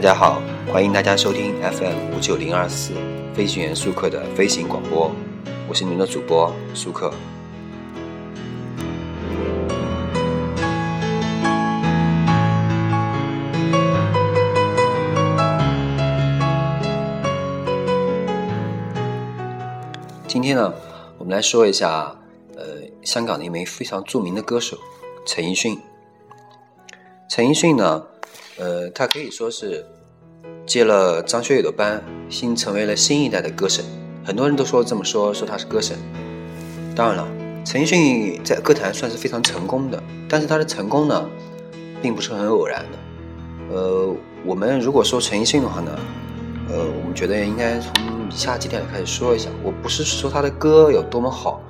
大家好，欢迎大家收听 FM 五九零二四飞行员舒克的飞行广播，我是您的主播舒克。今天呢，我们来说一下，呃，香港的一名非常著名的歌手陈奕迅。陈奕迅呢，呃，他可以说是接了张学友的班，新成为了新一代的歌神。很多人都说这么说，说他是歌神。当然了，陈奕迅在歌坛算是非常成功的，但是他的成功呢，并不是很偶然的。呃，我们如果说陈奕迅的话呢，呃，我们觉得应该从以下几点开始说一下。我不是说他的歌有多么好，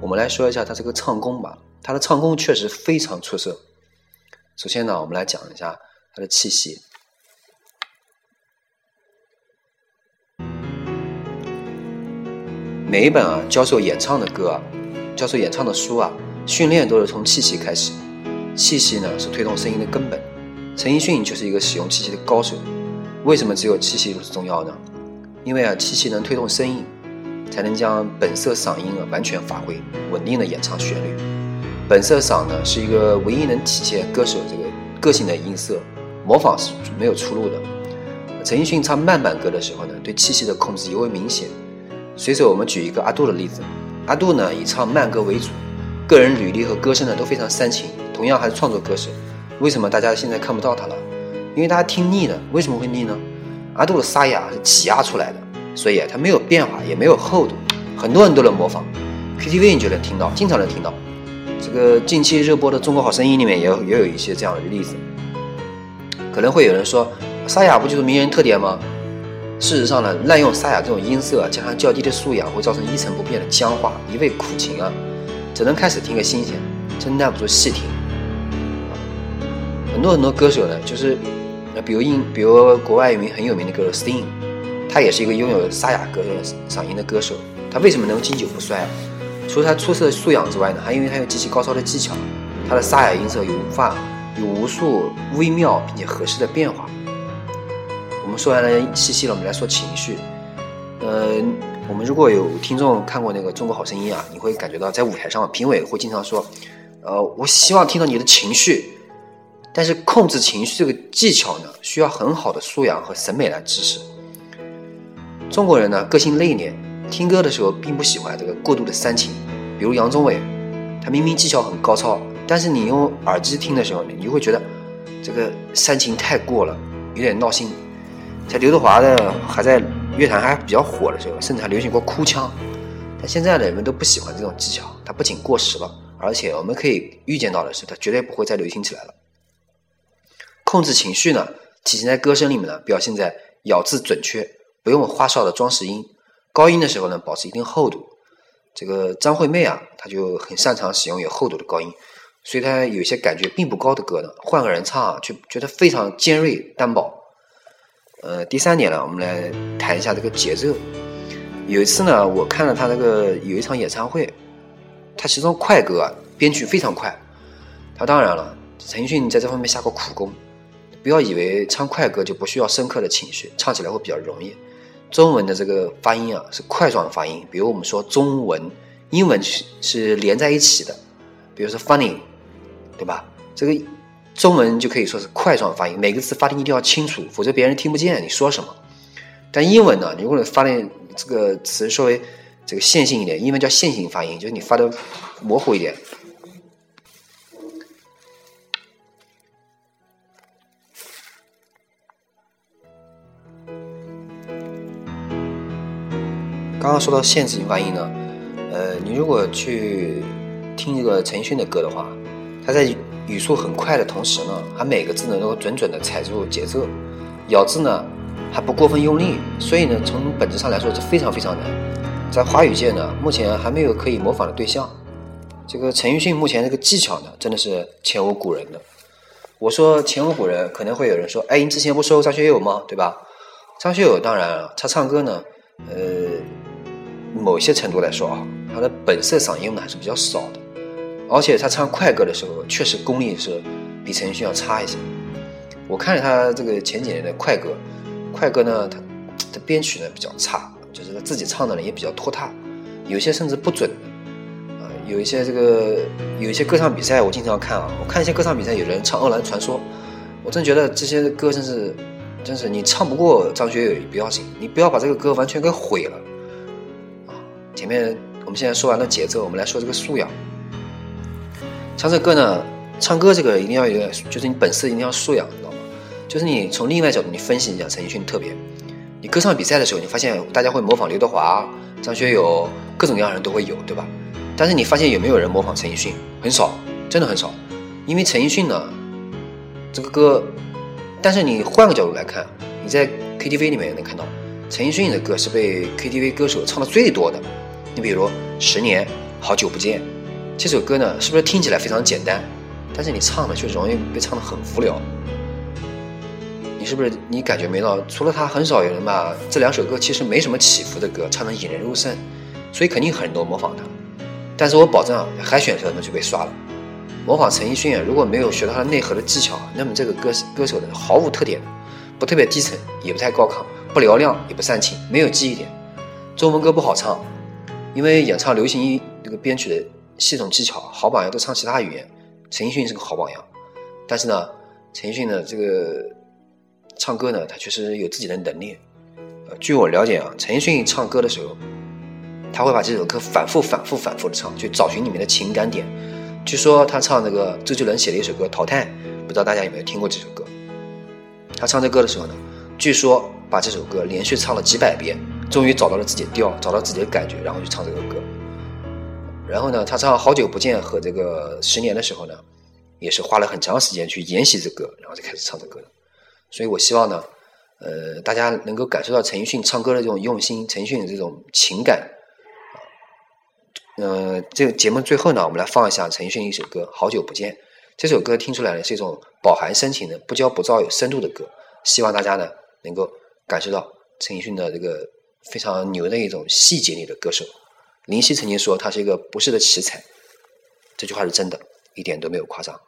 我们来说一下他这个唱功吧。他的唱功确实非常出色。首先呢，我们来讲一下他的气息。每一本啊教授演唱的歌啊，教授演唱的书啊，训练都是从气息开始。气息呢是推动声音的根本。陈奕迅就是一个使用气息的高手。为什么只有气息如此重要呢？因为啊，气息能推动声音，才能将本色嗓音啊完全发挥，稳定的演唱旋律。本色嗓呢是一个唯一能体现歌手这个个性的音色，模仿是没有出路的。陈奕迅唱慢板歌的时候呢，对气息的控制尤为明显。随手我们举一个阿杜的例子，阿杜呢以唱慢歌为主，个人履历和歌声呢都非常煽情，同样还是创作歌手。为什么大家现在看不到他了？因为大家听腻了。为什么会腻呢？阿杜的沙哑是挤压出来的，所以他没有变化，也没有厚度，很多人都能模仿，KTV 你就能听到，经常能听到。这个近期热播的《中国好声音》里面也有也有一些这样的例子。可能会有人说，沙哑不就是名人特点吗？事实上呢，滥用沙哑这种音色，加上较低的素养，会造成一成不变的僵化，一味苦情啊，只能开始听个新鲜，真耐不住细听。很多很多歌手呢，就是。那比如英，比如国外一名很有名的歌手 Sting，他也是一个拥有沙哑歌嗓音的歌手。他为什么能经久不衰？除了他出色的素养之外呢，还因为他有极其高超的技巧。他的沙哑音色有无法有无数微妙并且合适的变化。我们说完了气息了，我们来说情绪。呃，我们如果有听众看过那个《中国好声音》啊，你会感觉到在舞台上评委会经常说，呃，我希望听到你的情绪。但是控制情绪这个技巧呢，需要很好的素养和审美来支持。中国人呢，个性内敛，听歌的时候并不喜欢这个过度的煽情。比如杨宗纬，他明明技巧很高超，但是你用耳机听的时候，你就会觉得这个煽情太过了，有点闹心。在刘德华的还在乐坛还比较火的时候，甚至还流行过哭腔。但现在的人们都不喜欢这种技巧，它不仅过时了，而且我们可以预见到的是，它绝对不会再流行起来了。控制情绪呢，体现在歌声里面呢，表现在咬字准确，不用花哨的装饰音，高音的时候呢，保持一定厚度。这个张惠妹啊，她就很擅长使用有厚度的高音，所以她有些感觉并不高的歌呢，换个人唱啊，就觉得非常尖锐单薄。呃，第三点呢，我们来谈一下这个节奏。有一次呢，我看了他那个有一场演唱会，他其中快歌啊，编曲非常快。他当然了，陈奕迅在这方面下过苦功。不要以为唱快歌就不需要深刻的情绪，唱起来会比较容易。中文的这个发音啊是块状发音，比如我们说中文，英文是是连在一起的，比如说 funny，对吧？这个中文就可以说是块状发音，每个字发音一定要清楚，否则别人听不见你说什么。但英文呢，你如果发的这个词稍微这个线性一点，英文叫线性发音，就是你发的模糊一点。刚刚说到限制性发音呢，呃，你如果去听这个陈奕迅的歌的话，他在语速很快的同时呢，还每个字呢都准准的踩住节奏，咬字呢还不过分用力，所以呢，从本质上来说是非常非常难。在华语界呢，目前还没有可以模仿的对象。这个陈奕迅目前这个技巧呢，真的是前无古人的。我说前无古人，可能会有人说，哎，你之前不说张学友吗？对吧？张学友当然了，他唱歌呢，呃。某些程度来说啊，他的本色嗓音呢还是比较少的，而且他唱快歌的时候，确实功力是比陈奕迅要差一些。我看了他这个前几年的快歌，快歌呢，他的编曲呢比较差，就是他自己唱的呢也比较拖沓，有些甚至不准，啊，有一些这个有一些歌唱比赛我经常看啊，我看一些歌唱比赛，有人唱《欧兰传说》，我真觉得这些歌真是，真是你唱不过张学友也不要紧，你不要把这个歌完全给毁了，啊，前面我们现在说完了节奏，我们来说这个素养，唱这歌呢，唱歌这个一定要有，就是你本色一定要素养。你知道吗就是你从另外角度你分析一下陈奕迅特别，你歌唱比赛的时候，你发现大家会模仿刘德华、张学友，各种各样的人都会有，对吧？但是你发现有没有人模仿陈奕迅？很少，真的很少。因为陈奕迅呢，这个歌，但是你换个角度来看，你在 KTV 里面也能看到陈奕迅的歌是被 KTV 歌手唱的最多的。你比如《十年》《好久不见》这首歌呢，是不是听起来非常简单？但是你唱的却容易被唱的很无聊。你是不是你感觉没到？除了他，很少有人把这两首歌其实没什么起伏的歌唱的引人入胜，所以肯定很多模仿他。但是我保证，海选的时候那就被刷了。模仿陈奕迅啊，如果没有学到他内核的技巧，那么这个歌歌手的毫无特点，不特别低沉，也不太高亢，不嘹亮，也不煽情，没有记忆点。中文歌不好唱，因为演唱流行音那个编曲的系统技巧，好榜样都唱其他语言。陈奕迅是个好榜样，但是呢，陈奕迅的这个。唱歌呢，他确实有自己的能力。据我了解啊，陈奕迅唱歌的时候，他会把这首歌反复、反复、反复的唱，去找寻里面的情感点。据说他唱那个周杰伦写的一首歌《淘汰》，不知道大家有没有听过这首歌？他唱这歌的时候呢，据说把这首歌连续唱了几百遍，终于找到了自己的调，找到自己的感觉，然后去唱这个歌。然后呢，他唱《好久不见》和这个《十年》的时候呢，也是花了很长时间去研习这歌，然后就开始唱这歌的。所以，我希望呢，呃，大家能够感受到陈奕迅唱歌的这种用心，陈奕迅的这种情感。呃，这个节目最后呢，我们来放一下陈奕迅一首歌《好久不见》。这首歌听出来呢，是一种饱含深情的、不骄不躁、有深度的歌。希望大家呢，能够感受到陈奕迅的这个非常牛的一种细节里的歌手。林夕曾经说他是一个不世的奇才，这句话是真的，一点都没有夸张。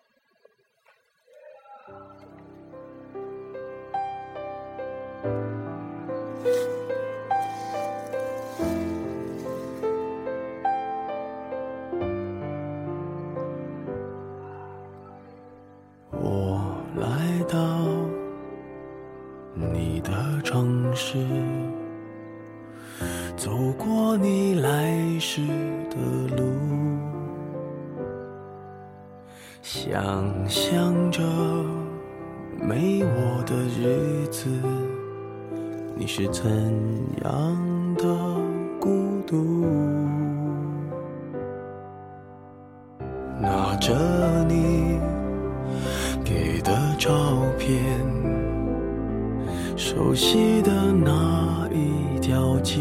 想象着没我的日子，你是怎样的孤独？拿着你给的照片，熟悉的那一条街，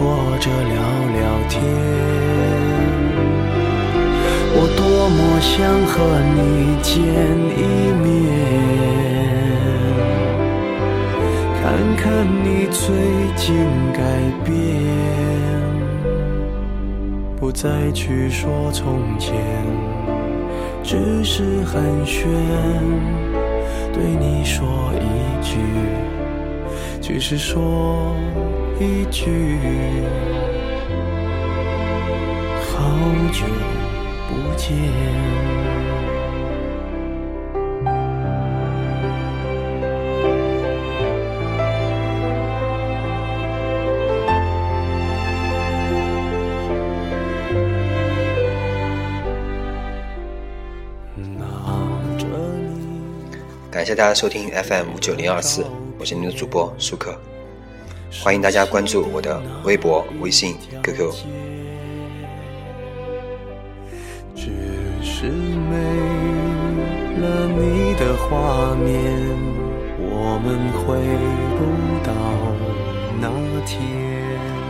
坐着聊聊天。我多么想和你见一面，看看你最近改变，不再去说从前，只是寒暄，对你说一句，只是说一句，好久。不见。感谢大家收听 FM 九零二四，我是您的主播舒克，欢迎大家关注我的微博微信 qq 只是没了你的画面我们回不到那天。